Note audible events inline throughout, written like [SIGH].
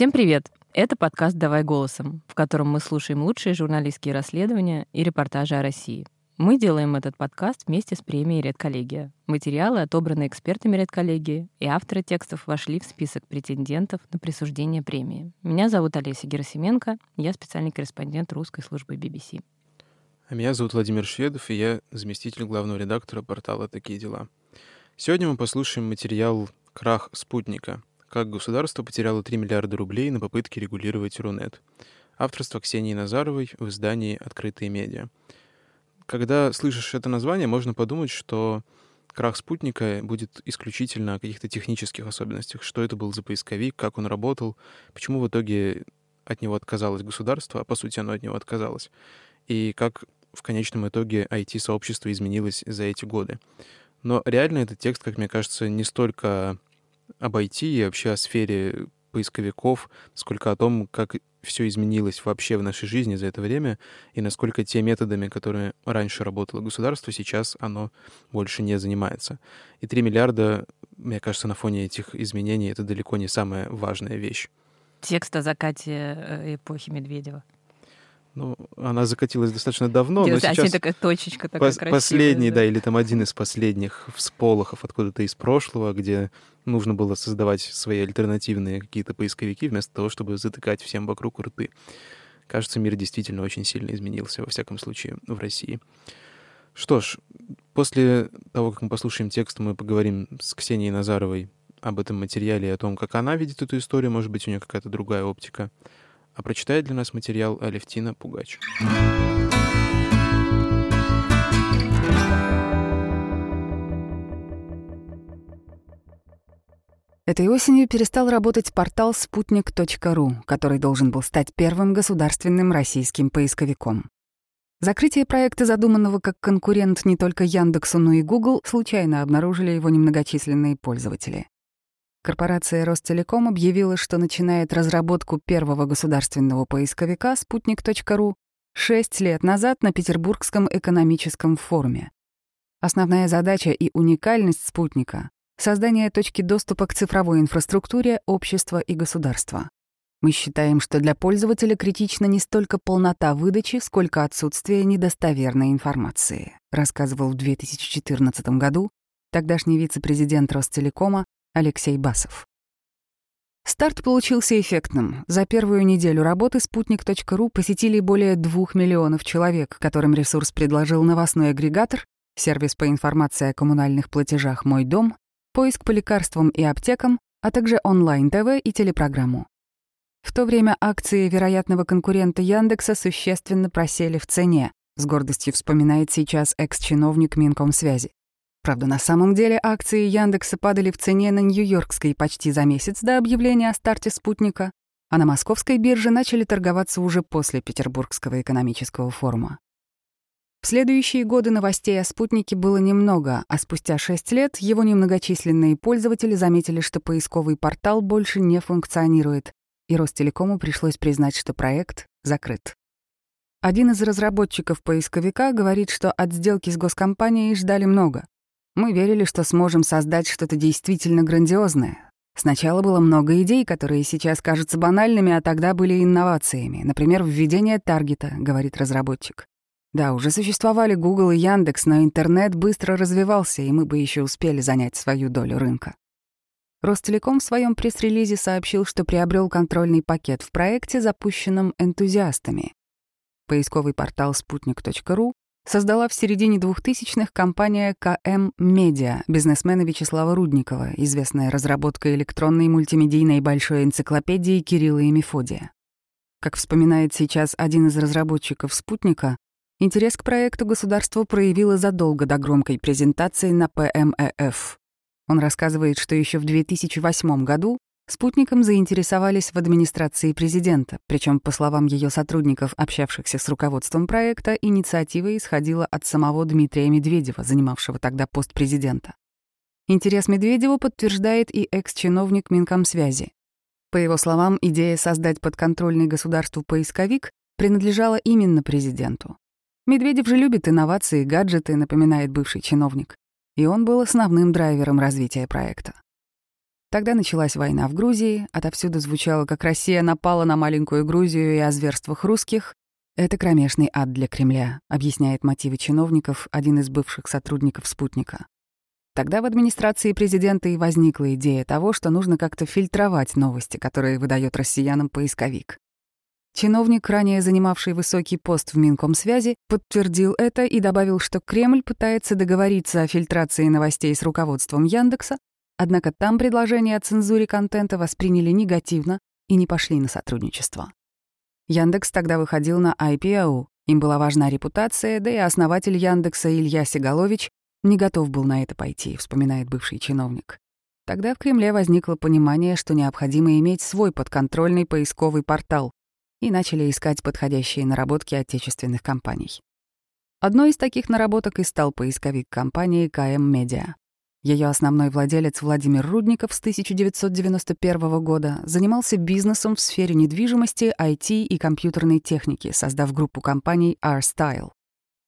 Всем привет! Это подкаст «Давай голосом», в котором мы слушаем лучшие журналистские расследования и репортажи о России. Мы делаем этот подкаст вместе с премией «Редколлегия». Материалы отобраны экспертами «Редколлегии», и авторы текстов вошли в список претендентов на присуждение премии. Меня зовут Олеся Герасименко, я специальный корреспондент русской службы BBC. А меня зовут Владимир Шведов, и я заместитель главного редактора портала «Такие дела». Сегодня мы послушаем материал «Крах спутника», как государство потеряло 3 миллиарда рублей на попытке регулировать Рунет. Авторство Ксении Назаровой в издании «Открытые медиа». Когда слышишь это название, можно подумать, что крах спутника будет исключительно о каких-то технических особенностях. Что это был за поисковик, как он работал, почему в итоге от него отказалось государство, а по сути оно от него отказалось. И как в конечном итоге IT-сообщество изменилось за эти годы. Но реально этот текст, как мне кажется, не столько обойти и вообще о сфере поисковиков, сколько о том, как все изменилось вообще в нашей жизни за это время, и насколько те методами, которые раньше работало государство, сейчас оно больше не занимается. И 3 миллиарда, мне кажется, на фоне этих изменений это далеко не самая важная вещь. Текст о закате э, эпохи Медведева. Ну, она закатилась достаточно давно, Где, но сейчас такая точечка такая пос- красивая. последний, да. да, или там один из последних всполохов откуда-то из прошлого, где нужно было создавать свои альтернативные какие-то поисковики вместо того, чтобы затыкать всем вокруг рты. Кажется, мир действительно очень сильно изменился, во всяком случае, в России. Что ж, после того, как мы послушаем текст, мы поговорим с Ксенией Назаровой об этом материале и о том, как она видит эту историю. Может быть, у нее какая-то другая оптика. А прочитает для нас материал Алевтина Пугач. Этой осенью перестал работать портал спутник.ру, который должен был стать первым государственным российским поисковиком. Закрытие проекта, задуманного как конкурент не только Яндексу, но и Google, случайно обнаружили его немногочисленные пользователи. Корпорация Ростелеком объявила, что начинает разработку первого государственного поисковика «Спутник.ру» шесть лет назад на Петербургском экономическом форуме. Основная задача и уникальность «Спутника» — создание точки доступа к цифровой инфраструктуре общества и государства. Мы считаем, что для пользователя критична не столько полнота выдачи, сколько отсутствие недостоверной информации, рассказывал в 2014 году тогдашний вице-президент Ростелекома Алексей Басов. Старт получился эффектным. За первую неделю работы спутник.ру посетили более двух миллионов человек, которым ресурс предложил новостной агрегатор, сервис по информации о коммунальных платежах «Мой дом», поиск по лекарствам и аптекам, а также онлайн-ТВ и телепрограмму. В то время акции вероятного конкурента Яндекса существенно просели в цене, с гордостью вспоминает сейчас экс-чиновник Минкомсвязи. Правда, на самом деле акции Яндекса падали в цене на Нью-Йоркской почти за месяц до объявления о старте спутника, а на московской бирже начали торговаться уже после Петербургского экономического форума. В следующие годы новостей о спутнике было немного, а спустя шесть лет его немногочисленные пользователи заметили, что поисковый портал больше не функционирует, и Ростелекому пришлось признать, что проект закрыт. Один из разработчиков поисковика говорит, что от сделки с госкомпанией ждали много. Мы верили, что сможем создать что-то действительно грандиозное. Сначала было много идей, которые сейчас кажутся банальными, а тогда были инновациями. Например, введение таргета, говорит разработчик. Да, уже существовали Google и Яндекс, но интернет быстро развивался, и мы бы еще успели занять свою долю рынка. Ростелеком в своем пресс-релизе сообщил, что приобрел контрольный пакет в проекте, запущенном энтузиастами. Поисковый портал спутник.ру создала в середине 2000-х компания КМ Медиа бизнесмена Вячеслава Рудникова, известная разработкой электронной мультимедийной большой энциклопедии Кирилла и Мефодия. Как вспоминает сейчас один из разработчиков «Спутника», интерес к проекту государство проявило задолго до громкой презентации на ПМЭФ. Он рассказывает, что еще в 2008 году спутником заинтересовались в администрации президента, причем, по словам ее сотрудников, общавшихся с руководством проекта, инициатива исходила от самого Дмитрия Медведева, занимавшего тогда пост президента. Интерес Медведева подтверждает и экс-чиновник Минкомсвязи. По его словам, идея создать подконтрольный государству поисковик принадлежала именно президенту. Медведев же любит инновации гаджеты, напоминает бывший чиновник. И он был основным драйвером развития проекта. Тогда началась война в Грузии, отовсюду звучало, как Россия напала на маленькую Грузию и о зверствах русских. Это кромешный ад для Кремля, объясняет мотивы чиновников один из бывших сотрудников «Спутника». Тогда в администрации президента и возникла идея того, что нужно как-то фильтровать новости, которые выдает россиянам поисковик. Чиновник, ранее занимавший высокий пост в Минкомсвязи, подтвердил это и добавил, что Кремль пытается договориться о фильтрации новостей с руководством Яндекса, Однако там предложения о цензуре контента восприняли негативно и не пошли на сотрудничество. Яндекс тогда выходил на IPO, им была важна репутация, да и основатель Яндекса Илья Сигалович не готов был на это пойти, вспоминает бывший чиновник. Тогда в Кремле возникло понимание, что необходимо иметь свой подконтрольный поисковый портал, и начали искать подходящие наработки отечественных компаний. Одной из таких наработок и стал поисковик компании КМ Медиа. Ее основной владелец Владимир Рудников с 1991 года занимался бизнесом в сфере недвижимости, IT и компьютерной техники, создав группу компаний R-Style.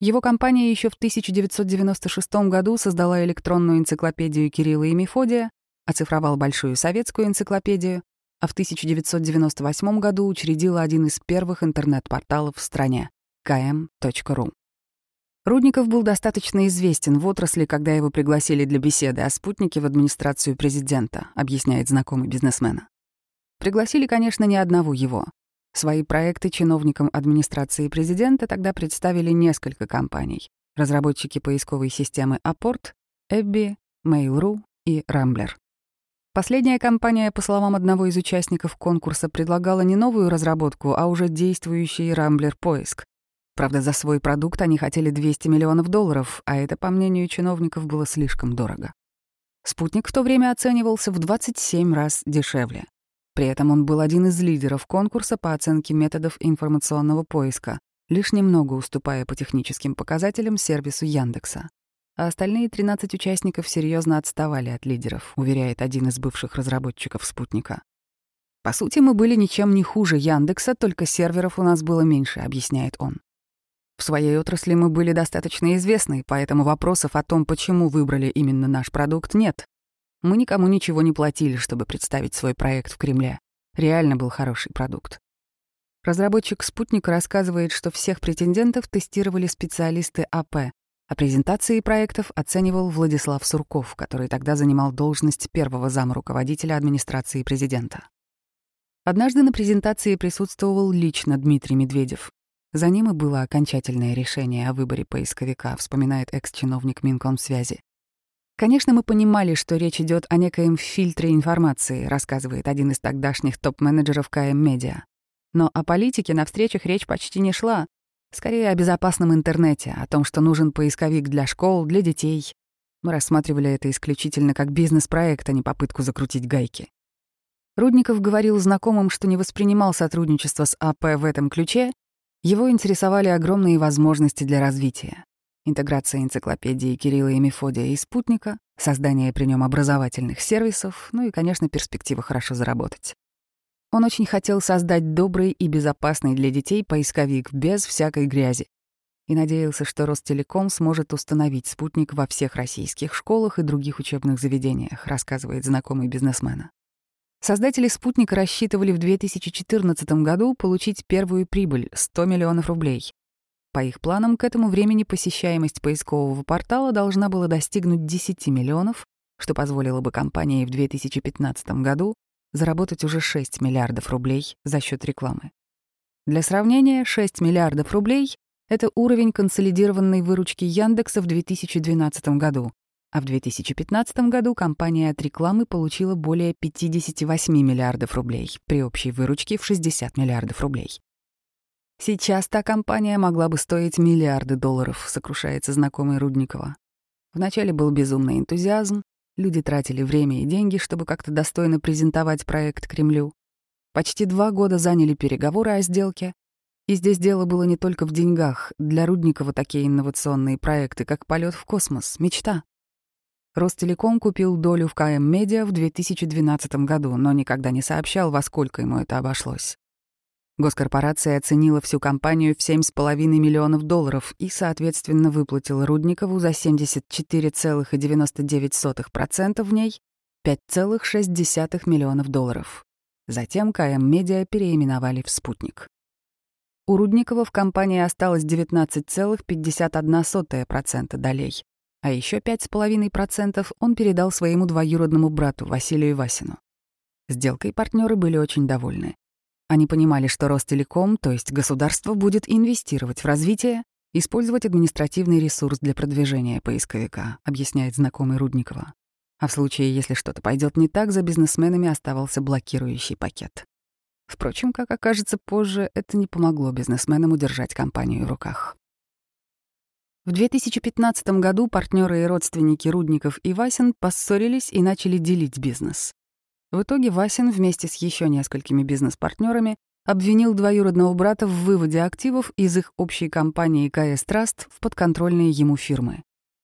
Его компания еще в 1996 году создала электронную энциклопедию Кирилла и Мефодия, оцифровал Большую советскую энциклопедию, а в 1998 году учредила один из первых интернет-порталов в стране — km.ru. Рудников был достаточно известен в отрасли, когда его пригласили для беседы о спутнике в администрацию президента, объясняет знакомый бизнесмена. Пригласили, конечно, не одного его. Свои проекты чиновникам администрации президента тогда представили несколько компаний. Разработчики поисковой системы Апорт, Эбби, Mail.ru и Rambler. Последняя компания, по словам одного из участников конкурса, предлагала не новую разработку, а уже действующий Rambler поиск. Правда, за свой продукт они хотели 200 миллионов долларов, а это, по мнению чиновников, было слишком дорого. Спутник в то время оценивался в 27 раз дешевле. При этом он был один из лидеров конкурса по оценке методов информационного поиска, лишь немного уступая по техническим показателям сервису Яндекса. А остальные 13 участников серьезно отставали от лидеров, уверяет один из бывших разработчиков спутника. По сути, мы были ничем не хуже Яндекса, только серверов у нас было меньше, объясняет он. В своей отрасли мы были достаточно известны, поэтому вопросов о том, почему выбрали именно наш продукт, нет. Мы никому ничего не платили, чтобы представить свой проект в Кремле. Реально был хороший продукт. Разработчик «Спутника» рассказывает, что всех претендентов тестировали специалисты АП, а презентации проектов оценивал Владислав Сурков, который тогда занимал должность первого зама руководителя администрации президента. Однажды на презентации присутствовал лично Дмитрий Медведев, за ним и было окончательное решение о выборе поисковика, вспоминает экс-чиновник Минкомсвязи. Конечно, мы понимали, что речь идет о некоем фильтре информации, рассказывает один из тогдашних топ-менеджеров КМ Медиа. Но о политике на встречах речь почти не шла. Скорее о безопасном интернете, о том, что нужен поисковик для школ, для детей. Мы рассматривали это исключительно как бизнес-проект, а не попытку закрутить гайки. Рудников говорил знакомым, что не воспринимал сотрудничество с АП в этом ключе его интересовали огромные возможности для развития. Интеграция энциклопедии Кирилла и Мефодия и спутника, создание при нем образовательных сервисов, ну и, конечно, перспектива хорошо заработать. Он очень хотел создать добрый и безопасный для детей поисковик без всякой грязи и надеялся, что Ростелеком сможет установить спутник во всех российских школах и других учебных заведениях, рассказывает знакомый бизнесмена. Создатели «Спутника» рассчитывали в 2014 году получить первую прибыль — 100 миллионов рублей. По их планам, к этому времени посещаемость поискового портала должна была достигнуть 10 миллионов, что позволило бы компании в 2015 году заработать уже 6 миллиардов рублей за счет рекламы. Для сравнения, 6 миллиардов рублей — это уровень консолидированной выручки Яндекса в 2012 году, а в 2015 году компания от рекламы получила более 58 миллиардов рублей при общей выручке в 60 миллиардов рублей. Сейчас та компания могла бы стоить миллиарды долларов, сокрушается знакомый Рудникова. Вначале был безумный энтузиазм, люди тратили время и деньги, чтобы как-то достойно презентовать проект Кремлю. Почти два года заняли переговоры о сделке, и здесь дело было не только в деньгах. Для Рудникова такие инновационные проекты, как полет в космос, мечта. Ростелеком купил долю в КМ Медиа в 2012 году, но никогда не сообщал, во сколько ему это обошлось. Госкорпорация оценила всю компанию в 7,5 миллионов долларов и, соответственно, выплатила Рудникову за 74,99% в ней 5,6 миллионов долларов. Затем КМ Медиа переименовали в «Спутник». У Рудникова в компании осталось 19,51% долей, а еще 5,5% он передал своему двоюродному брату Василию Васину. Сделкой партнеры были очень довольны. Они понимали, что Ростелеком, то есть государство, будет инвестировать в развитие, использовать административный ресурс для продвижения поисковика, объясняет знакомый Рудникова. А в случае, если что-то пойдет не так, за бизнесменами оставался блокирующий пакет. Впрочем, как окажется позже, это не помогло бизнесменам удержать компанию в руках. В 2015 году партнеры и родственники Рудников и Васин поссорились и начали делить бизнес. В итоге Васин вместе с еще несколькими бизнес-партнерами обвинил двоюродного брата в выводе активов из их общей компании КС Траст в подконтрольные ему фирмы.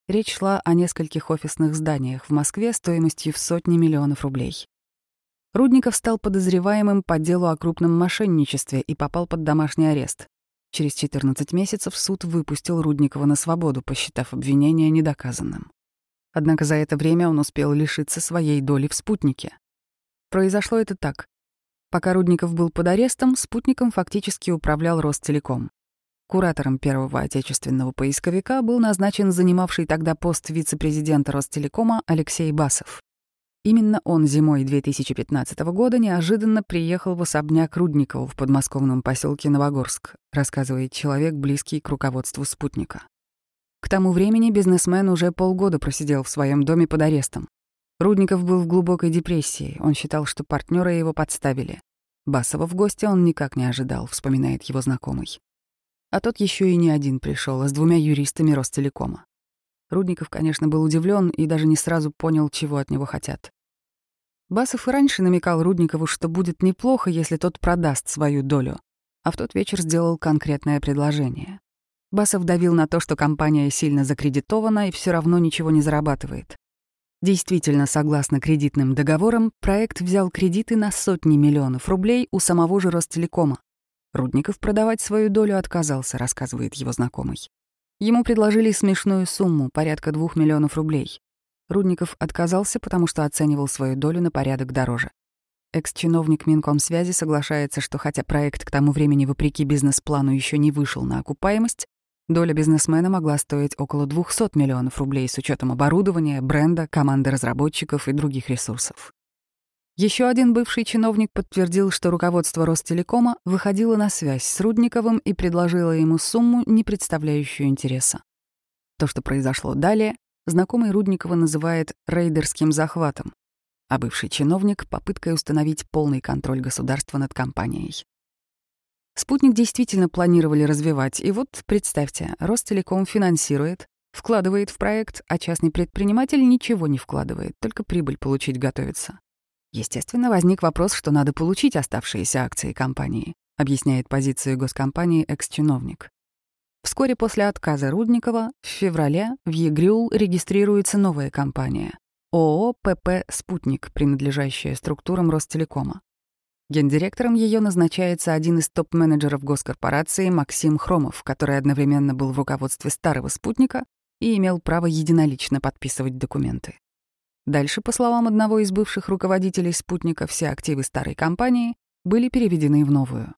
Речь шла о нескольких офисных зданиях в Москве стоимостью в сотни миллионов рублей. Рудников стал подозреваемым по делу о крупном мошенничестве и попал под домашний арест. Через 14 месяцев суд выпустил Рудникова на свободу, посчитав обвинение недоказанным. Однако за это время он успел лишиться своей доли в «Спутнике». Произошло это так. Пока Рудников был под арестом, «Спутником» фактически управлял Ростелеком. Куратором первого отечественного поисковика был назначен занимавший тогда пост вице-президента Ростелекома Алексей Басов. Именно он зимой 2015 года неожиданно приехал в особняк Рудникова в подмосковном поселке Новогорск, рассказывает человек, близкий к руководству спутника. К тому времени бизнесмен уже полгода просидел в своем доме под арестом. Рудников был в глубокой депрессии, он считал, что партнеры его подставили. Басова в гости он никак не ожидал, вспоминает его знакомый. А тот еще и не один пришел, а с двумя юристами Ростелекома. Рудников, конечно, был удивлен и даже не сразу понял, чего от него хотят. Басов и раньше намекал Рудникову, что будет неплохо, если тот продаст свою долю, а в тот вечер сделал конкретное предложение. Басов давил на то, что компания сильно закредитована и все равно ничего не зарабатывает. Действительно, согласно кредитным договорам, проект взял кредиты на сотни миллионов рублей у самого же Ростелекома. Рудников продавать свою долю отказался, рассказывает его знакомый. Ему предложили смешную сумму, порядка двух миллионов рублей. Рудников отказался, потому что оценивал свою долю на порядок дороже. Экс-чиновник Минкомсвязи соглашается, что хотя проект к тому времени, вопреки бизнес-плану, еще не вышел на окупаемость, доля бизнесмена могла стоить около 200 миллионов рублей с учетом оборудования, бренда, команды разработчиков и других ресурсов. Еще один бывший чиновник подтвердил, что руководство Ростелекома выходило на связь с Рудниковым и предложило ему сумму, не представляющую интереса. То, что произошло далее, знакомый Рудникова называет рейдерским захватом, а бывший чиновник — попыткой установить полный контроль государства над компанией. Спутник действительно планировали развивать, и вот, представьте, Ростелеком финансирует, вкладывает в проект, а частный предприниматель ничего не вкладывает, только прибыль получить готовится. Естественно, возник вопрос, что надо получить оставшиеся акции компании, объясняет позицию госкомпании экс-чиновник. Вскоре после отказа Рудникова в феврале в ЕГРЮЛ регистрируется новая компания — ООО «ПП Спутник», принадлежащая структурам Ростелекома. Гендиректором ее назначается один из топ-менеджеров госкорпорации Максим Хромов, который одновременно был в руководстве старого «Спутника» и имел право единолично подписывать документы. Дальше, по словам одного из бывших руководителей «Спутника», все активы старой компании были переведены в новую.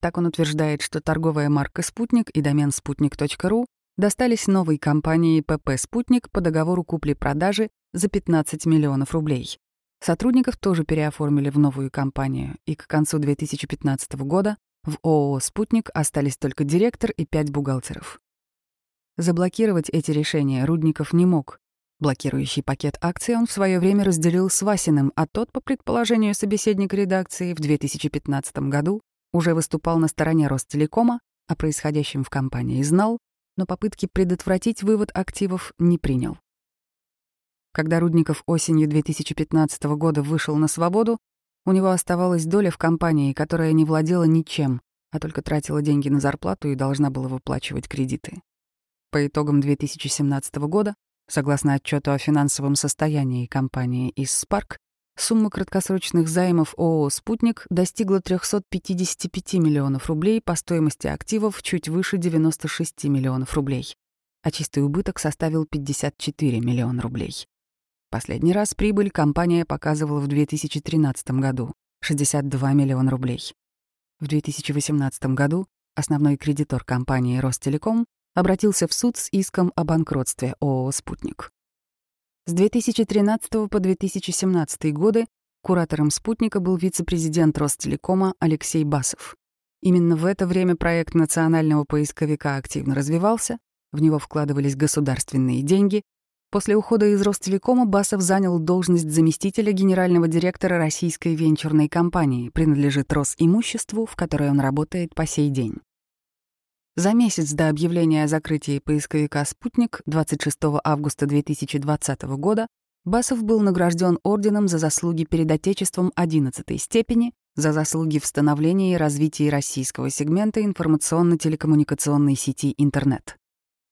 Так он утверждает, что торговая марка «Спутник» и домен спутник.ру достались новой компании ПП «Спутник» по договору купли-продажи за 15 миллионов рублей. Сотрудников тоже переоформили в новую компанию, и к концу 2015 года в ООО «Спутник» остались только директор и пять бухгалтеров. Заблокировать эти решения Рудников не мог, Блокирующий пакет акций он в свое время разделил с Васиным, а тот, по предположению собеседника редакции, в 2015 году уже выступал на стороне Ростелекома, о происходящем в компании знал, но попытки предотвратить вывод активов не принял. Когда Рудников осенью 2015 года вышел на свободу, у него оставалась доля в компании, которая не владела ничем, а только тратила деньги на зарплату и должна была выплачивать кредиты. По итогам 2017 года Согласно отчету о финансовом состоянии компании из Спарк, сумма краткосрочных займов ООО «Спутник» достигла 355 миллионов рублей по стоимости активов чуть выше 96 миллионов рублей, а чистый убыток составил 54 миллиона рублей. Последний раз прибыль компания показывала в 2013 году — 62 миллиона рублей. В 2018 году основной кредитор компании «Ростелеком» обратился в суд с иском о банкротстве ООО «Спутник». С 2013 по 2017 годы куратором «Спутника» был вице-президент Ростелекома Алексей Басов. Именно в это время проект национального поисковика активно развивался, в него вкладывались государственные деньги. После ухода из Ростелекома Басов занял должность заместителя генерального директора российской венчурной компании, принадлежит Росимуществу, в которой он работает по сей день. За месяц до объявления о закрытии поисковика «Спутник» 26 августа 2020 года Басов был награжден орденом за заслуги перед Отечеством 11 степени за заслуги в становлении и развитии российского сегмента информационно-телекоммуникационной сети интернет.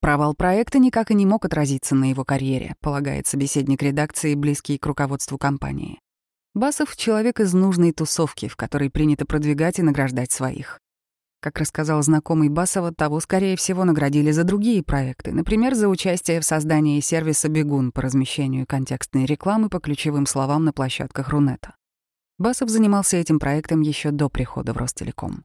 Провал проекта никак и не мог отразиться на его карьере, полагает собеседник редакции, близкий к руководству компании. Басов — человек из нужной тусовки, в которой принято продвигать и награждать своих. Как рассказал знакомый Басова, того, скорее всего, наградили за другие проекты, например, за участие в создании сервиса «Бегун» по размещению контекстной рекламы по ключевым словам на площадках Рунета. Басов занимался этим проектом еще до прихода в Ростелеком.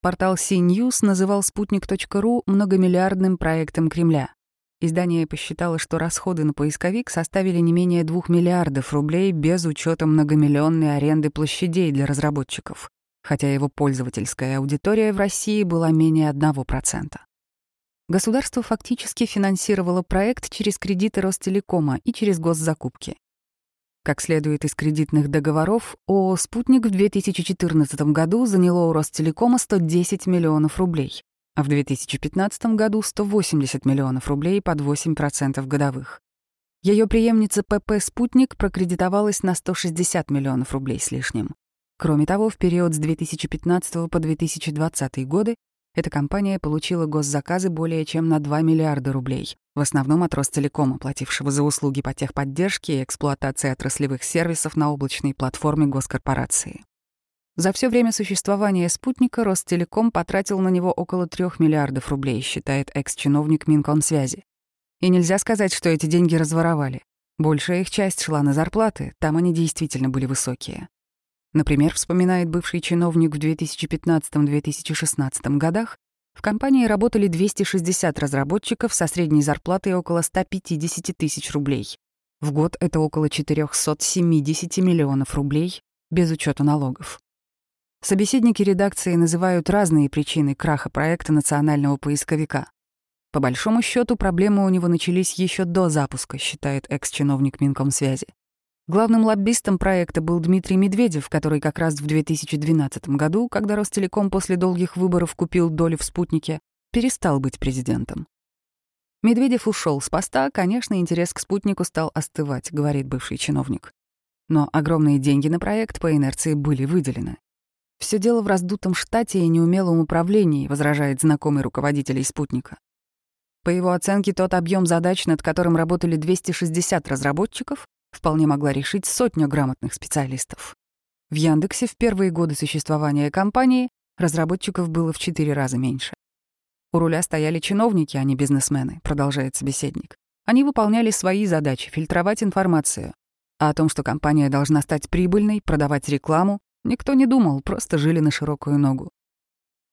Портал CNews называл спутник.ру многомиллиардным проектом Кремля. Издание посчитало, что расходы на поисковик составили не менее 2 миллиардов рублей без учета многомиллионной аренды площадей для разработчиков, хотя его пользовательская аудитория в России была менее 1%. Государство фактически финансировало проект через кредиты Ростелекома и через госзакупки. Как следует из кредитных договоров, ООО «Спутник» в 2014 году заняло у Ростелекома 110 миллионов рублей, а в 2015 году 180 миллионов рублей под 8% годовых. Ее преемница ПП «Спутник» прокредитовалась на 160 миллионов рублей с лишним. Кроме того, в период с 2015 по 2020 годы эта компания получила госзаказы более чем на 2 миллиарда рублей, в основном от Ростелекома, платившего за услуги по техподдержке и эксплуатации отраслевых сервисов на облачной платформе госкорпорации. За все время существования спутника Ростелеком потратил на него около 3 миллиардов рублей, считает экс-чиновник Минкомсвязи. И нельзя сказать, что эти деньги разворовали. Большая их часть шла на зарплаты, там они действительно были высокие. Например, вспоминает бывший чиновник в 2015-2016 годах, в компании работали 260 разработчиков со средней зарплатой около 150 тысяч рублей. В год это около 470 миллионов рублей, без учета налогов. Собеседники редакции называют разные причины краха проекта национального поисковика. По большому счету, проблемы у него начались еще до запуска, считает экс-чиновник Минкомсвязи. Главным лоббистом проекта был Дмитрий Медведев, который как раз в 2012 году, когда Ростелеком после долгих выборов купил долю в «Спутнике», перестал быть президентом. Медведев ушел с поста, конечно, интерес к «Спутнику» стал остывать, говорит бывший чиновник. Но огромные деньги на проект по инерции были выделены. Все дело в раздутом штате и неумелом управлении, возражает знакомый руководителей «Спутника». По его оценке, тот объем задач, над которым работали 260 разработчиков, вполне могла решить сотню грамотных специалистов. В Яндексе в первые годы существования компании разработчиков было в четыре раза меньше. У руля стояли чиновники, а не бизнесмены, продолжает собеседник. Они выполняли свои задачи — фильтровать информацию. А о том, что компания должна стать прибыльной, продавать рекламу, никто не думал, просто жили на широкую ногу.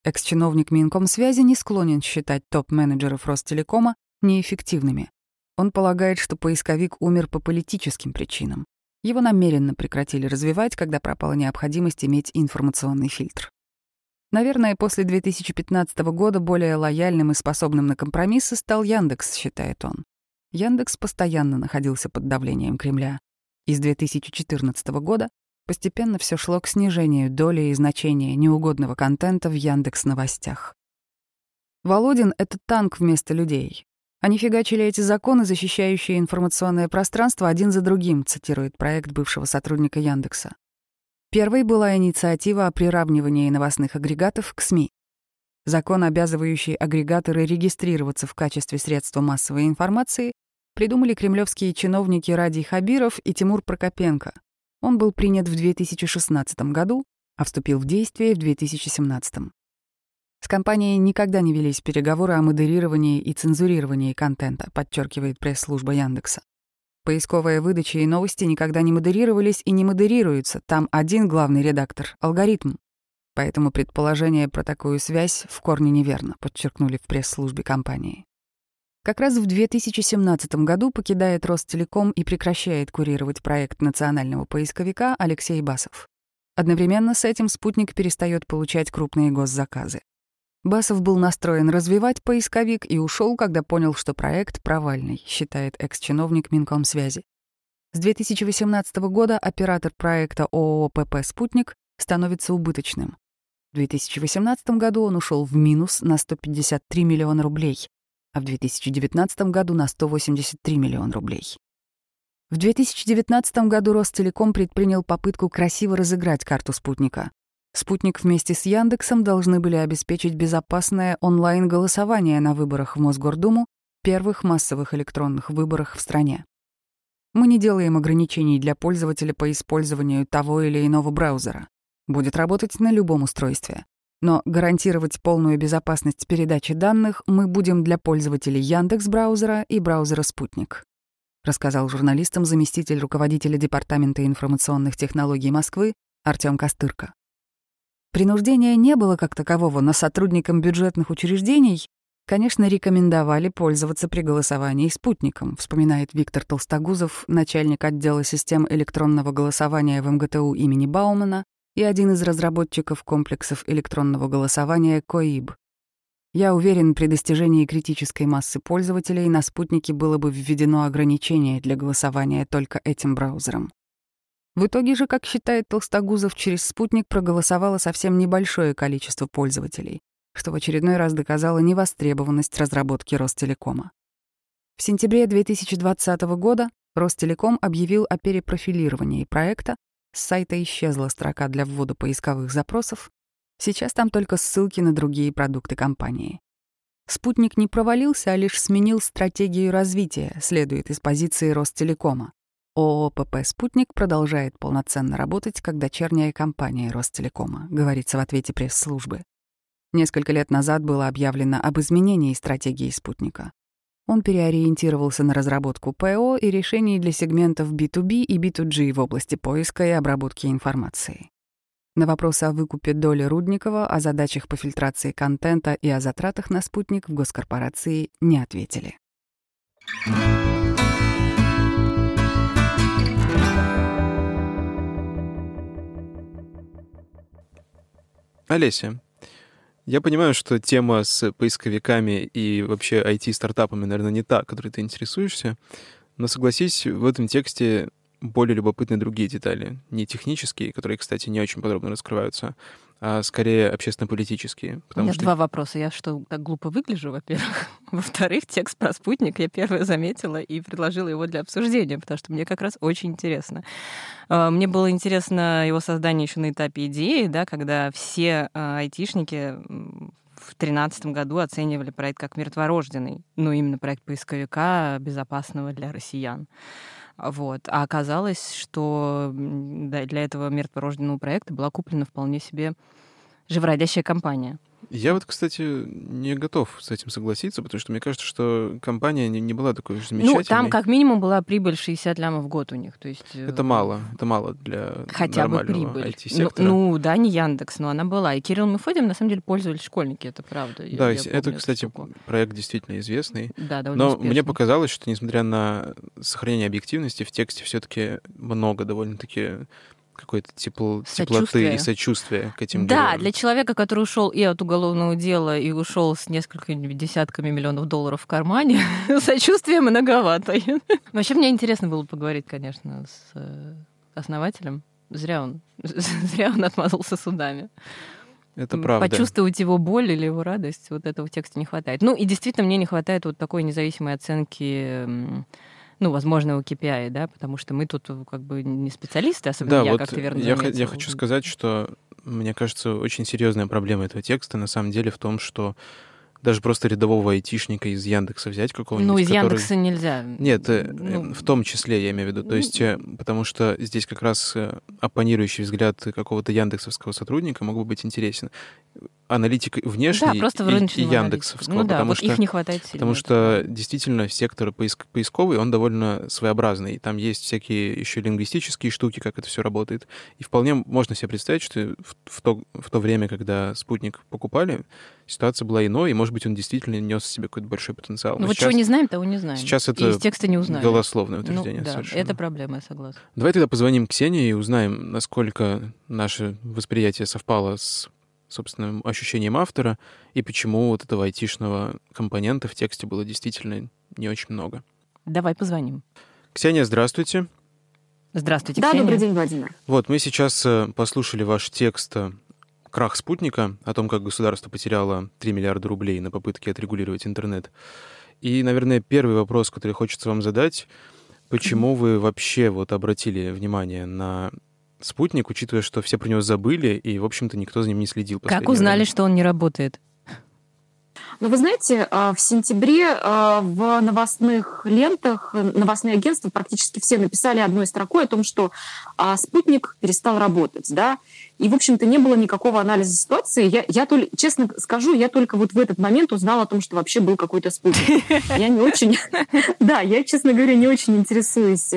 Экс-чиновник Минкомсвязи не склонен считать топ-менеджеров Ростелекома неэффективными. Он полагает, что поисковик умер по политическим причинам. Его намеренно прекратили развивать, когда пропала необходимость иметь информационный фильтр. Наверное, после 2015 года более лояльным и способным на компромиссы стал Яндекс, считает он. Яндекс постоянно находился под давлением Кремля. И с 2014 года постепенно все шло к снижению доли и значения неугодного контента в Яндекс новостях. Володин — это танк вместо людей. Они фигачили эти законы, защищающие информационное пространство один за другим, цитирует проект бывшего сотрудника Яндекса. Первой была инициатива о приравнивании новостных агрегатов к СМИ. Закон, обязывающий агрегаторы регистрироваться в качестве средства массовой информации, придумали кремлевские чиновники Радий Хабиров и Тимур Прокопенко. Он был принят в 2016 году, а вступил в действие в 2017. С компанией никогда не велись переговоры о модерировании и цензурировании контента, подчеркивает пресс-служба Яндекса. Поисковая выдача и новости никогда не модерировались и не модерируются. Там один главный редактор — алгоритм. Поэтому предположение про такую связь в корне неверно, подчеркнули в пресс-службе компании. Как раз в 2017 году покидает Ростелеком и прекращает курировать проект национального поисковика Алексей Басов. Одновременно с этим спутник перестает получать крупные госзаказы. Басов был настроен развивать поисковик и ушел, когда понял, что проект провальный, считает экс-чиновник Минкомсвязи. С 2018 года оператор проекта ООО «ПП Спутник» становится убыточным. В 2018 году он ушел в минус на 153 миллиона рублей, а в 2019 году на 183 миллиона рублей. В 2019 году Ростелеком предпринял попытку красиво разыграть карту спутника. Спутник вместе с Яндексом должны были обеспечить безопасное онлайн-голосование на выборах в Мосгордуму, первых массовых электронных выборах в стране. Мы не делаем ограничений для пользователя по использованию того или иного браузера. Будет работать на любом устройстве. Но гарантировать полную безопасность передачи данных мы будем для пользователей Яндекс браузера и браузера Спутник рассказал журналистам заместитель руководителя Департамента информационных технологий Москвы Артём Костырко. Принуждения не было как такового, но сотрудникам бюджетных учреждений, конечно, рекомендовали пользоваться при голосовании спутником, вспоминает Виктор Толстогузов, начальник отдела систем электронного голосования в МГТУ имени Баумана и один из разработчиков комплексов электронного голосования КОИБ. Я уверен, при достижении критической массы пользователей на спутнике было бы введено ограничение для голосования только этим браузером. В итоге же, как считает Толстогузов, через спутник проголосовало совсем небольшое количество пользователей, что в очередной раз доказало невостребованность разработки Ростелекома. В сентябре 2020 года Ростелеком объявил о перепрофилировании проекта, с сайта исчезла строка для ввода поисковых запросов, Сейчас там только ссылки на другие продукты компании. Спутник не провалился, а лишь сменил стратегию развития, следует из позиции Ростелекома. ООО «ПП Спутник» продолжает полноценно работать как дочерняя компания Ростелекома, говорится в ответе пресс-службы. Несколько лет назад было объявлено об изменении стратегии спутника. Он переориентировался на разработку ПО и решений для сегментов B2B и B2G в области поиска и обработки информации. На вопросы о выкупе доли Рудникова, о задачах по фильтрации контента и о затратах на спутник в госкорпорации не ответили. Олеся, я понимаю, что тема с поисковиками и вообще IT-стартапами, наверное, не та, которой ты интересуешься, но согласись, в этом тексте более любопытны другие детали. Не технические, которые, кстати, не очень подробно раскрываются, а скорее общественно-политические. У меня что... два вопроса. Я что, так глупо выгляжу, во-первых? [LAUGHS] Во-вторых, текст про спутник я первая заметила и предложила его для обсуждения, потому что мне как раз очень интересно. А, мне было интересно его создание еще на этапе идеи, да, когда все а, айтишники в 2013 году оценивали проект как мертворожденный, ну, именно проект поисковика безопасного для россиян. Вот. А оказалось, что для этого мертворожденного проекта была куплена вполне себе живородящая компания. Я вот, кстати, не готов с этим согласиться, потому что мне кажется, что компания не, не была такой уж замечательной. Ну, там как минимум была прибыль 60 лямов в год у них. То есть, э, это мало, это мало для Хотя бы прибыль. IT-сектора. Ну, ну, да, не Яндекс, но она была. И Кирилл Мефодин, на самом деле, пользовались школьники, это правда. Да, я, я это, кстати, штуку. проект действительно известный. Да, довольно Но успешный. мне показалось, что, несмотря на сохранение объективности, в тексте все таки много довольно-таки какой-то тепл... теплоты и сочувствия к этим Да, героям. для человека, который ушел и от уголовного дела, и ушел с несколькими десятками миллионов долларов в кармане, [LAUGHS] сочувствия многовато. [LAUGHS] Вообще мне интересно было поговорить, конечно, с э, основателем. Зря он, [LAUGHS] зря он отмазался судами. Это правда. Почувствовать его боль или его радость, вот этого в тексте не хватает. Ну и действительно мне не хватает вот такой независимой оценки ну, возможного KPI, да, потому что мы тут как бы не специалисты, особенно да, я, вот как ты верно я, заметил. я хочу сказать, что мне кажется, очень серьезная проблема этого текста на самом деле в том, что даже просто рядового айтишника из Яндекса взять какого-нибудь. Ну, из который... Яндекса нельзя. Нет, э, ну... в том числе я имею в виду. То есть, э, потому что здесь как раз э, оппонирующий взгляд какого-то яндексовского сотрудника мог бы быть интересен. Аналитик внешний да, просто и, и Яндексовского. Ну да, потому вот что, их не хватает сильно. Потому что действительно сектор поиск, поисковый, он довольно своеобразный. Там есть всякие еще лингвистические штуки, как это все работает. И вполне можно себе представить, что в, в, то, в то время, когда спутник покупали, ситуация была иной, и, может быть, он действительно нес в себе какой-то большой потенциал. Ну Но вот сейчас, чего не знаем, того не знаем. Сейчас это и из текста не узнаем. голословное утверждение. Ну, да, совершенно. это проблема, я согласна. Давай тогда позвоним Ксении и узнаем, насколько наше восприятие совпало с собственным ощущением автора и почему вот этого айтишного компонента в тексте было действительно не очень много. Давай позвоним. Ксения, здравствуйте. Здравствуйте, Да, Ксения. добрый день, Владимир. Вот, мы сейчас э, послушали ваш текст э, «Крах спутника», о том, как государство потеряло 3 миллиарда рублей на попытке отрегулировать интернет. И, наверное, первый вопрос, который хочется вам задать, почему вы вообще вот обратили внимание на спутник, учитывая, что все про него забыли, и, в общем-то, никто за ним не следил. Как узнали, время. что он не работает? Ну, вы знаете, а, в сентябре а, в новостных лентах новостные агентства практически все написали одной строкой о том, что а, спутник перестал работать, да, и, в общем-то, не было никакого анализа ситуации. Я, я только, честно скажу, я только вот в этот момент узнала о том, что вообще был какой-то спутник. Я не очень, [LAUGHS] да, я, честно говоря, не очень интересуюсь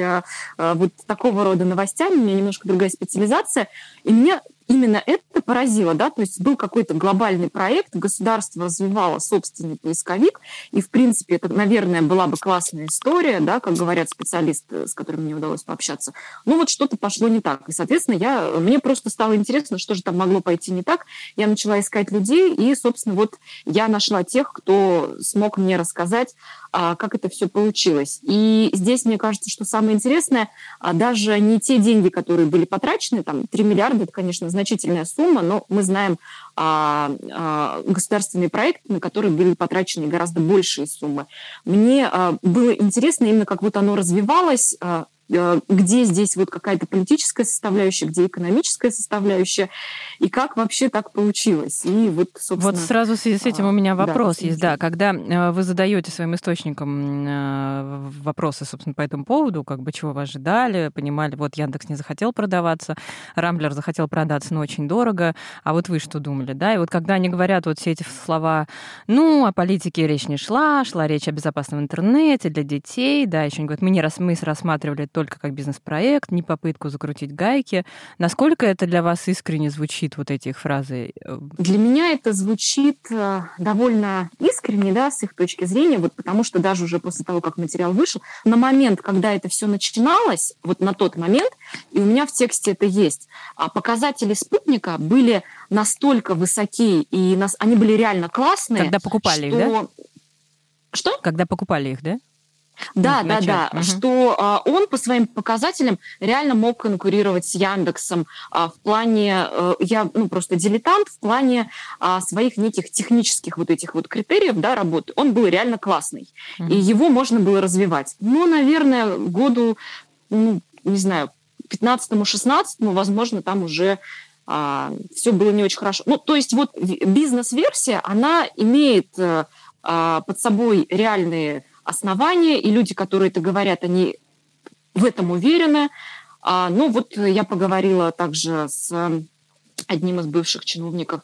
вот такого рода новостями, у меня немножко другая специализация, и мне именно это поразило, да, то есть был какой-то глобальный проект, государство развивало собственный поисковик, и, в принципе, это, наверное, была бы классная история, да, как говорят специалисты, с которыми мне удалось пообщаться. Ну вот что-то пошло не так, и, соответственно, я, мне просто стало интересно, что же там могло пойти не так. Я начала искать людей, и, собственно, вот я нашла тех, кто смог мне рассказать, как это все получилось. И здесь, мне кажется, что самое интересное, а, даже не те деньги, которые были потрачены, там 3 миллиарда, это, конечно, значительная сумма, но мы знаем а, а, государственные проекты, на которые были потрачены гораздо большие суммы. Мне а, было интересно именно, как вот оно развивалось, а, где здесь вот какая-то политическая составляющая, где экономическая составляющая, и как вообще так получилось. И вот, собственно... Вот сразу в связи с этим у меня вопрос да, есть. Да, когда э, вы задаете своим источникам э, вопросы, собственно, по этому поводу, как бы чего вы ожидали, понимали, вот Яндекс не захотел продаваться, Рамблер захотел продаться, но очень дорого, а вот вы что думали, да? И вот когда они говорят вот все эти слова, ну, о политике речь не шла, шла речь о безопасном интернете для детей, да, еще они говорят, мы не раз мы рассматривали только как бизнес-проект, не попытку закрутить гайки. Насколько это для вас искренне звучит, вот эти их фразы? Для меня это звучит э, довольно искренне, да, с их точки зрения, вот потому что даже уже после того, как материал вышел, на момент, когда это все начиналось, вот на тот момент, и у меня в тексте это есть, а показатели спутника были настолько высоки, и нас, они были реально классные. Когда покупали что... их, да? Что? Когда покупали их, да? Да, да, да, угу. что а, он по своим показателям реально мог конкурировать с Яндексом а, в плане, а, я ну просто дилетант в плане а, своих неких технических вот этих вот критериев, да, работы. Он был реально классный, угу. и его можно было развивать. Но, наверное, году, ну, не знаю, 15-16, возможно, там уже а, все было не очень хорошо. Ну, то есть вот бизнес-версия, она имеет а, под собой реальные основания, и люди, которые это говорят, они в этом уверены. А, ну вот я поговорила также с одним из бывших чиновников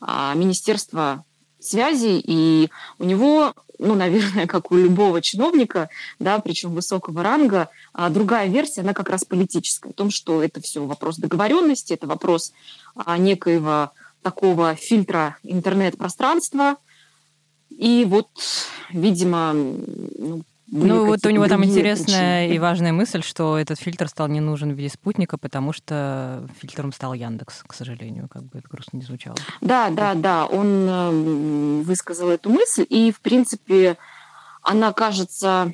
а, Министерства связи, и у него, ну, наверное, как у любого чиновника, да, причем высокого ранга, а, другая версия, она как раз политическая, о том, что это все вопрос договоренности, это вопрос а, некоего такого фильтра интернет-пространства, и вот, видимо, ну, ну, вот у него там интересная причины. и важная мысль, что этот фильтр стал не нужен в виде спутника, потому что фильтром стал Яндекс, к сожалению, как бы это грустно не звучало. Да, да, да, он э, высказал эту мысль, и, в принципе, она кажется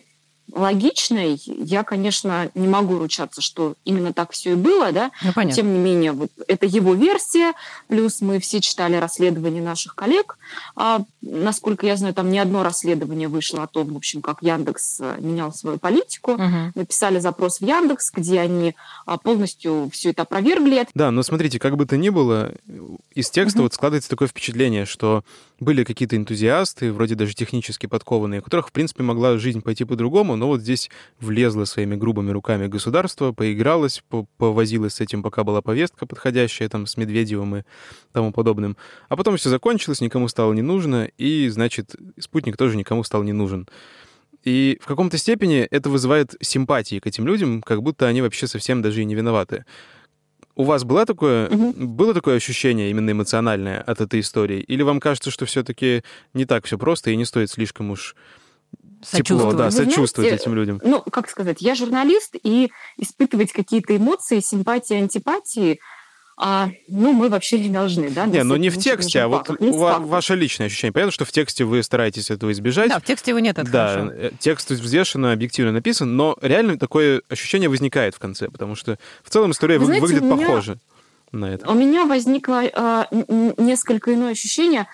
логичной. Я, конечно, не могу ручаться, что именно так все и было, да. Ну, понятно. Тем не менее, вот это его версия. Плюс мы все читали расследования наших коллег. А, насколько я знаю, там ни одно расследование вышло о том, в общем, как Яндекс э, менял свою политику. Угу. Написали запрос в Яндекс, где они а, полностью все это опровергли. Да, но смотрите, как бы то ни было, из текста угу. вот складывается такое впечатление, что были какие-то энтузиасты, вроде даже технически подкованные, у которых, в принципе, могла жизнь пойти по-другому, но вот здесь влезло своими грубыми руками государство, поигралось, повозилось с этим, пока была повестка подходящая, там, с Медведевым и тому подобным. А потом все закончилось, никому стало не нужно, и, значит, спутник тоже никому стал не нужен. И в каком-то степени это вызывает симпатии к этим людям, как будто они вообще совсем даже и не виноваты. У вас было такое, угу. было такое ощущение именно эмоциональное от этой истории? Или вам кажется, что все-таки не так все просто и не стоит слишком уж тепло, да, сочувствовать знаете, этим людям? Ну, как сказать, я журналист, и испытывать какие-то эмоции, симпатии, антипатии – а, ну, мы вообще не должны, да? Не, ну не в тексте, а вот у вас, ваше личное ощущение. Понятно, что в тексте вы стараетесь этого избежать. Да, в тексте его нет, это Да, хорошо. Э, текст взвешенно, объективно написан, но реально такое ощущение возникает в конце, потому что в целом история вы знаете, выглядит меня, похоже на это. У меня возникло э, несколько иное ощущение,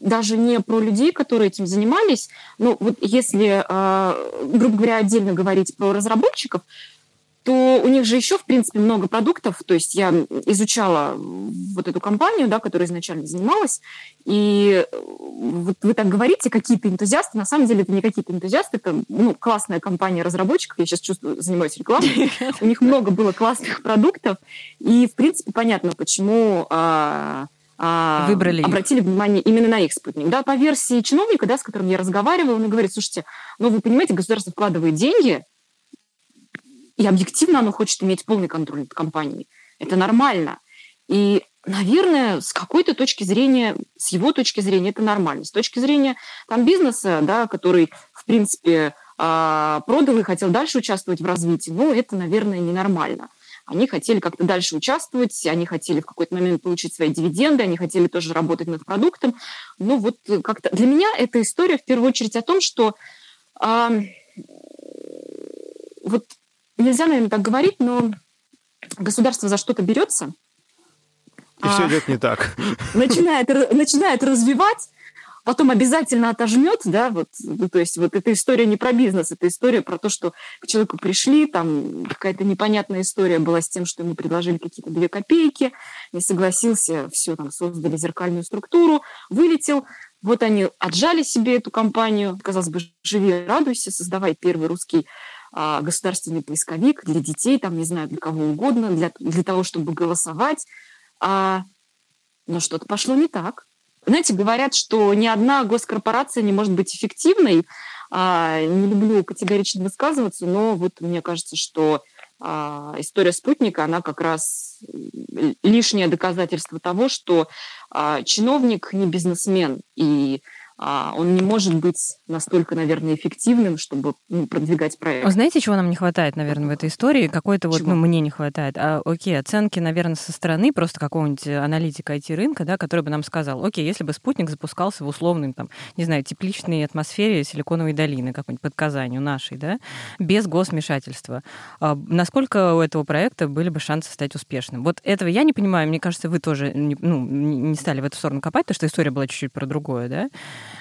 даже не про людей, которые этим занимались, ну вот если, э, грубо говоря, отдельно говорить про разработчиков, то у них же еще, в принципе, много продуктов. То есть я изучала вот эту компанию, да, которая изначально занималась, и вот вы так говорите, какие-то энтузиасты, на самом деле это не какие-то энтузиасты, это ну, классная компания разработчиков, я сейчас чувствую, занимаюсь рекламой, [LAUGHS] у них много было классных продуктов, и, в принципе, понятно, почему а, Выбрали обратили их. внимание именно на их спутник. Да, по версии чиновника, да, с которым я разговаривала, он говорит, слушайте, ну вы понимаете, государство вкладывает деньги, и объективно оно хочет иметь полный контроль над компанией. Это нормально. И, наверное, с какой-то точки зрения, с его точки зрения, это нормально. С точки зрения там, бизнеса, да, который, в принципе, а, продал и хотел дальше участвовать в развитии, ну, это, наверное, ненормально. Они хотели как-то дальше участвовать, они хотели в какой-то момент получить свои дивиденды, они хотели тоже работать над продуктом. Ну, вот как-то для меня эта история в первую очередь о том, что а, вот нельзя, наверное, так говорить, но государство за что-то берется. И все а, идет не так. Начинает, начинает развивать, потом обязательно отожмет, да, вот, ну, то есть вот эта история не про бизнес, это история про то, что к человеку пришли, там какая-то непонятная история была с тем, что ему предложили какие-то две копейки, не согласился, все, там создали зеркальную структуру, вылетел, вот они отжали себе эту компанию, казалось бы, живи, радуйся, создавай первый русский а, государственный поисковик для детей, там, не знаю, для кого угодно, для, для того, чтобы голосовать. А, но что-то пошло не так. Знаете, говорят, что ни одна госкорпорация не может быть эффективной. А, не люблю категорично высказываться, но вот мне кажется, что а, история спутника, она как раз лишнее доказательство того, что а, чиновник не бизнесмен, и он не может быть настолько, наверное, эффективным, чтобы ну, продвигать проект. Знаете, чего нам не хватает, наверное, в этой истории? Какой-то вот, ну, мне не хватает. А, окей, оценки, наверное, со стороны просто какого-нибудь аналитика IT-рынка, да, который бы нам сказал, окей, если бы спутник запускался в условной, там, не знаю, тепличной атмосфере Силиконовой долины, какой-нибудь под Казанью нашей, да, без госвмешательства, а, насколько у этого проекта были бы шансы стать успешным? Вот этого я не понимаю, мне кажется, вы тоже не, ну, не стали в эту сторону копать, потому что история была чуть-чуть про другое, да?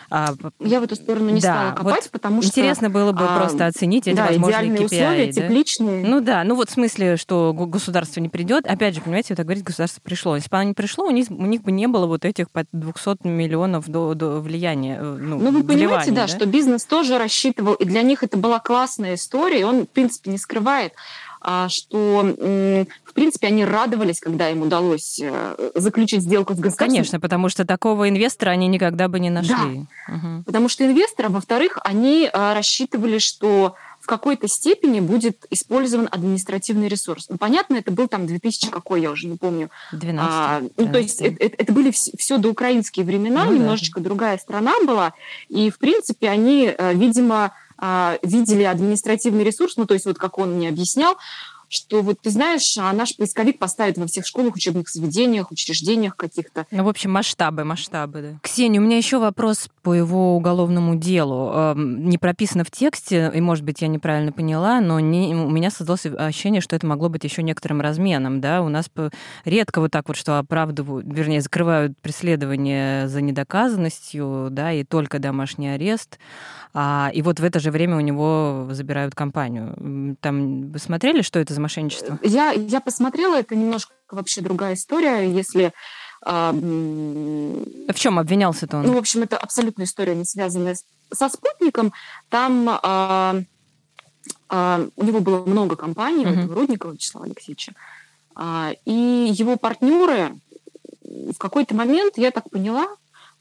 А, я в эту сторону не да, стала копать, вот потому что... Интересно было бы а, просто оценить эти да, возможные KPI. условия, да? тепличные. Ну да, ну вот в смысле, что государство не придет. Опять же, понимаете, вот так говорить, государство пришло. Если бы оно не пришло, у них, у них бы не было вот этих 200 миллионов до, до влияния. Э, ну, ну вы понимаете, да, да, что бизнес тоже рассчитывал, и для них это была классная история, и он, в принципе, не скрывает а, что, в принципе, они радовались, когда им удалось э, заключить сделку с государством. Конечно, потому что такого инвестора они никогда бы не нашли. Да, угу. потому что инвестора, во-вторых, они а, рассчитывали, что в какой-то степени будет использован административный ресурс. Ну, понятно, это был там 2000 какой, я уже не помню. 12. А, ну, то есть это, это были все, все доукраинские времена, ну, немножечко да. другая страна была, и, в принципе, они, э, видимо, а, видели административный ресурс, ну, то есть вот как он мне объяснял, что вот ты знаешь, а наш поисковик поставит во всех школах, учебных заведениях, учреждениях каких-то. Ну, в общем, масштабы, масштабы, да. Ксения, у меня еще вопрос по его уголовному делу. Не прописано в тексте, и, может быть, я неправильно поняла, но не, у меня создалось ощущение, что это могло быть еще некоторым разменом, да, у нас редко вот так вот, что оправдывают, вернее, закрывают преследование за недоказанностью, да, и только домашний арест, а, и вот в это же время у него забирают компанию. Там вы смотрели, что это за мошенничество? Я, я посмотрела, это немножко вообще другая история. Если А, в чем обвинялся-то он? Ну, в общем, это абсолютно история, не связанная с, со спутником. Там а, а, у него было много компаний, uh-huh. у Рудникова Вячеслава Алексеевича. А, и его партнеры в какой-то момент, я так поняла,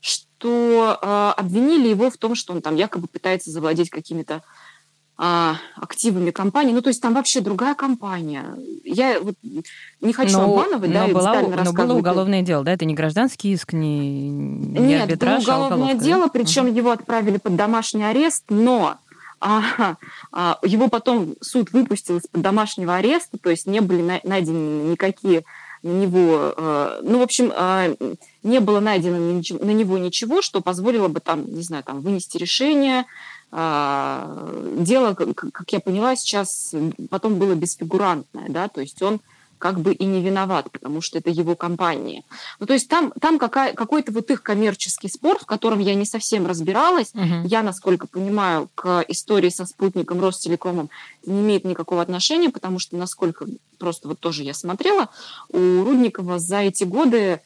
что а, обвинили его в том, что он там якобы пытается завладеть какими-то активами компании. Ну, то есть там вообще другая компания. Я вот не хочу но, обманывать, но да, была, Но было уголовное дело, да? Это не гражданский иск, не, не Нет, арбитраж, было а уголовное а дело, причем uh-huh. его отправили под домашний арест, но а, а, его потом суд выпустил из-под домашнего ареста, то есть не были найдены никакие на него, э, ну, в общем, э, не было найдено на него ничего, что позволило бы там, не знаю, там вынести решение. Э, дело, как я поняла, сейчас потом было бесфигурантное, да, то есть он как бы и не виноват, потому что это его компания. Ну, то есть там, там какая, какой-то вот их коммерческий спор, в котором я не совсем разбиралась. Угу. Я, насколько понимаю, к истории со спутником Ростелекомом не имеет никакого отношения, потому что, насколько просто вот тоже я смотрела, у Рудникова за эти годы а,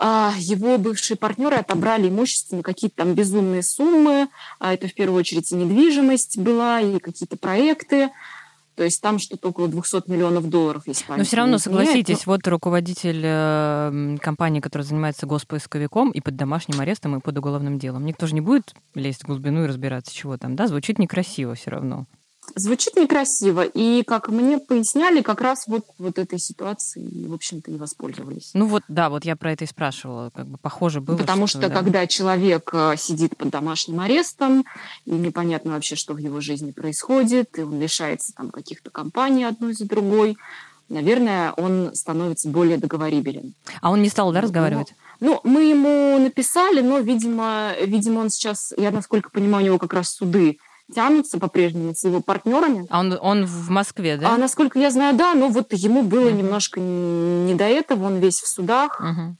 его бывшие партнеры отобрали имущество на какие-то там безумные суммы. А это в первую очередь и недвижимость была, и какие-то проекты. То есть там что-то около 200 миллионов долларов, если Но все равно, согласитесь, но... вот руководитель э, компании, которая занимается госпоисковиком и под домашним арестом, и под уголовным делом. Никто же не будет лезть в глубину и разбираться, чего там, да? Звучит некрасиво все равно. Звучит некрасиво, и, как мне поясняли, как раз вот, вот этой ситуации, в общем-то, и воспользовались. Ну вот, да, вот я про это и спрашивала, как бы похоже было. Потому что, что да. когда человек э, сидит под домашним арестом, и непонятно вообще, что в его жизни происходит, и он лишается там каких-то компаний одной за другой, наверное, он становится более договорибелен. А он не стал, да, разговаривать? Ну, мы ему написали, но, видимо, видимо, он сейчас, я насколько понимаю, у него как раз суды тянутся по-прежнему с его партнерами. А он, он в Москве, да? А насколько я знаю, да, но вот ему было немножко не до этого, он весь в судах. Uh-huh.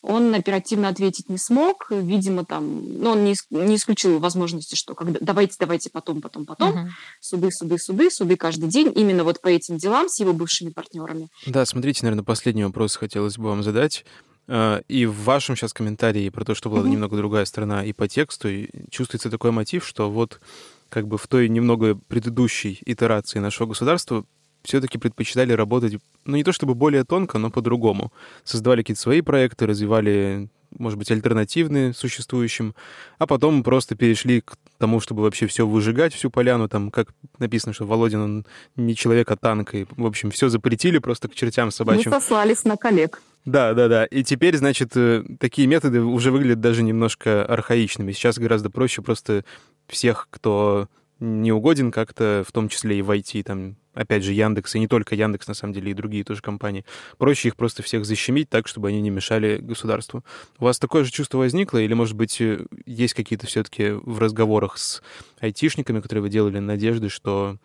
Он оперативно ответить не смог, видимо, там, ну, он не, не исключил возможности, что когда, давайте, давайте потом, потом, потом, uh-huh. суды, суды, суды, суды каждый день, именно вот по этим делам с его бывшими партнерами. Да, смотрите, наверное, последний вопрос хотелось бы вам задать. А, и в вашем сейчас комментарии про то, что была mm-hmm. немного другая сторона и по тексту, и чувствуется такой мотив, что вот как бы в той немного предыдущей итерации нашего государства все-таки предпочитали работать, ну не то чтобы более тонко, но по-другому. Создавали какие-то свои проекты, развивали, может быть, альтернативные существующим, а потом просто перешли к тому, чтобы вообще все выжигать, всю поляну, там, как написано, что Володин, он не человек, а танк, и, в общем, все запретили просто к чертям собачьим. Мы сослались на коллег. Да, да, да. И теперь, значит, э, такие методы уже выглядят даже немножко архаичными. Сейчас гораздо проще просто всех, кто не угоден как-то, в том числе и в IT, там, опять же, Яндекс, и не только Яндекс, на самом деле, и другие тоже компании. Проще их просто всех защемить так, чтобы они не мешали государству. У вас такое же чувство возникло, или, может быть, э, есть какие-то все-таки в разговорах с айтишниками, которые вы делали, надежды, что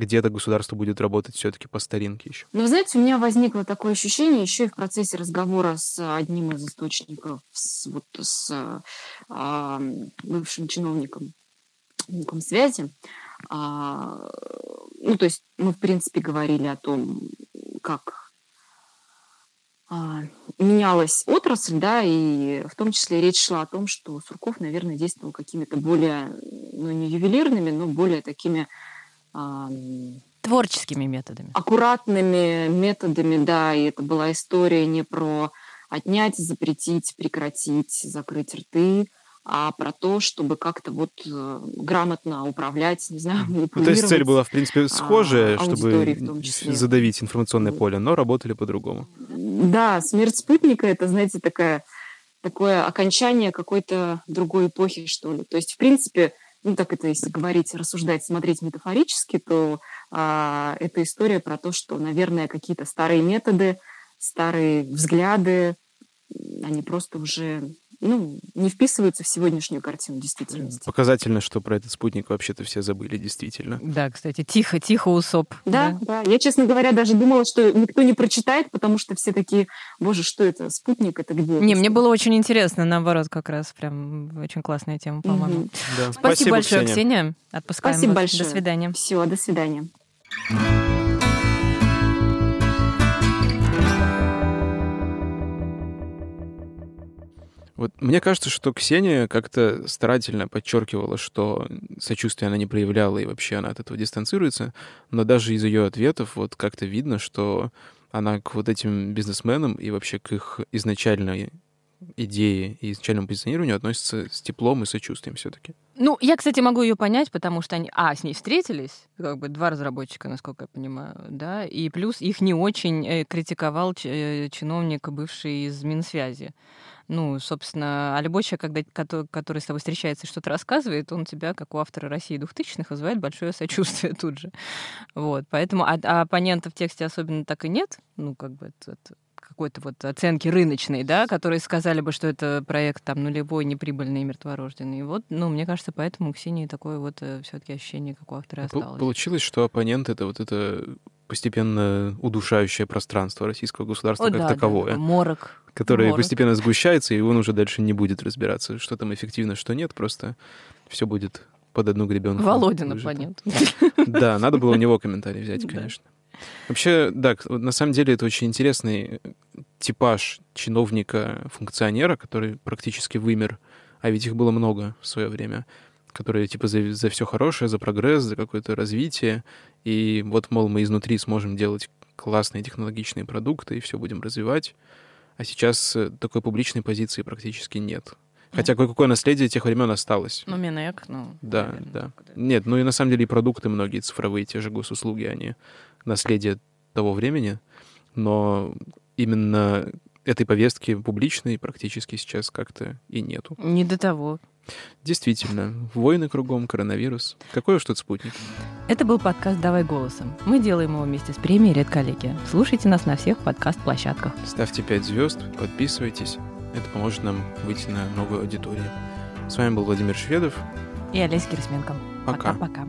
где-то государство будет работать все-таки по старинке еще. Ну, знаете, у меня возникло такое ощущение еще и в процессе разговора с одним из источников, с, вот, с а, бывшим чиновником связи. А, ну, то есть мы, в принципе, говорили о том, как а, менялась отрасль, да, и в том числе речь шла о том, что Сурков, наверное, действовал какими-то более, ну, не ювелирными, но более такими Творческими методами. Аккуратными методами, да. И это была история не про отнять, запретить, прекратить, закрыть рты, а про то, чтобы как-то вот э, грамотно управлять, не знаю, ну, То есть цель была, в принципе, схожая, а, чтобы задавить информационное поле, но работали по-другому. Да, смерть спутника — это, знаете, такая, такое окончание какой-то другой эпохи, что ли. То есть, в принципе, ну так это если говорить, рассуждать, смотреть метафорически, то а, это история про то, что, наверное, какие-то старые методы, старые взгляды, они просто уже ну, не вписываются в сегодняшнюю картину действительности. Показательно, что про этот спутник вообще-то все забыли, действительно. Да, кстати, тихо, тихо, усоп. Да, да, да. Я, честно говоря, даже думала, что никто не прочитает, потому что все такие, боже, что это, спутник, это где? Не, мне было очень интересно, наоборот, как раз прям очень классная тема, по-моему. Угу. Да. Спасибо, Спасибо большое, Ксения. Ксения. Отпускаем Спасибо вас. большое. До свидания. Все, до свидания. Вот мне кажется, что Ксения как-то старательно подчеркивала, что сочувствие она не проявляла, и вообще она от этого дистанцируется. Но даже из ее ответов вот как-то видно, что она к вот этим бизнесменам и вообще к их изначальной идее и изначальному позиционированию относится с теплом и сочувствием все-таки. Ну, я, кстати, могу ее понять, потому что они, а, с ней встретились, как бы два разработчика, насколько я понимаю, да, и плюс их не очень э, критиковал э, чиновник, бывший из Минсвязи. Ну, собственно, а любой человек, когда, который, с тобой встречается и что-то рассказывает, он тебя, как у автора России 2000-х, вызывает большое сочувствие тут же. Вот, поэтому, а, а оппонента в тексте особенно так и нет, ну, как бы это, это какой-то вот оценки рыночной, да, которые сказали бы, что это проект там нулевой, неприбыльный и мертворожденный. И вот, ну, мне кажется, поэтому у Ксении такое вот э, все-таки ощущение, как у автора осталось. Получилось, что оппонент — это вот это постепенно удушающее пространство российского государства О, как да, таковое. Да, морок. Которое морок. постепенно сгущается, и он уже дальше не будет разбираться, что там эффективно, что нет, просто все будет под одну гребенку. Володин оппонент. Да, надо было у него комментарий взять, конечно. Вообще, да, на самом деле это очень интересный типаж чиновника-функционера, который практически вымер, а ведь их было много в свое время, которые типа за, за все хорошее, за прогресс, за какое-то развитие, и вот, мол, мы изнутри сможем делать классные технологичные продукты и все будем развивать, а сейчас э, такой публичной позиции практически нет. Хотя кое-какое наследие тех времен осталось. Ну, Минэк, ну... Да, наверное, да. Нет, ну и на самом деле и продукты многие цифровые, те же госуслуги, они наследие того времени, но именно этой повестки публичной практически сейчас как-то и нету. Не до того. Действительно, войны кругом, коронавирус. Какой уж тут спутник? Это был подкаст «Давай голосом». Мы делаем его вместе с премией «Редколлегия». Слушайте нас на всех подкаст-площадках. Ставьте 5 звезд, подписывайтесь. Это поможет нам выйти на новую аудиторию. С вами был Владимир Шведов. И Олеся Кирсменко. Пока. Пока-пока.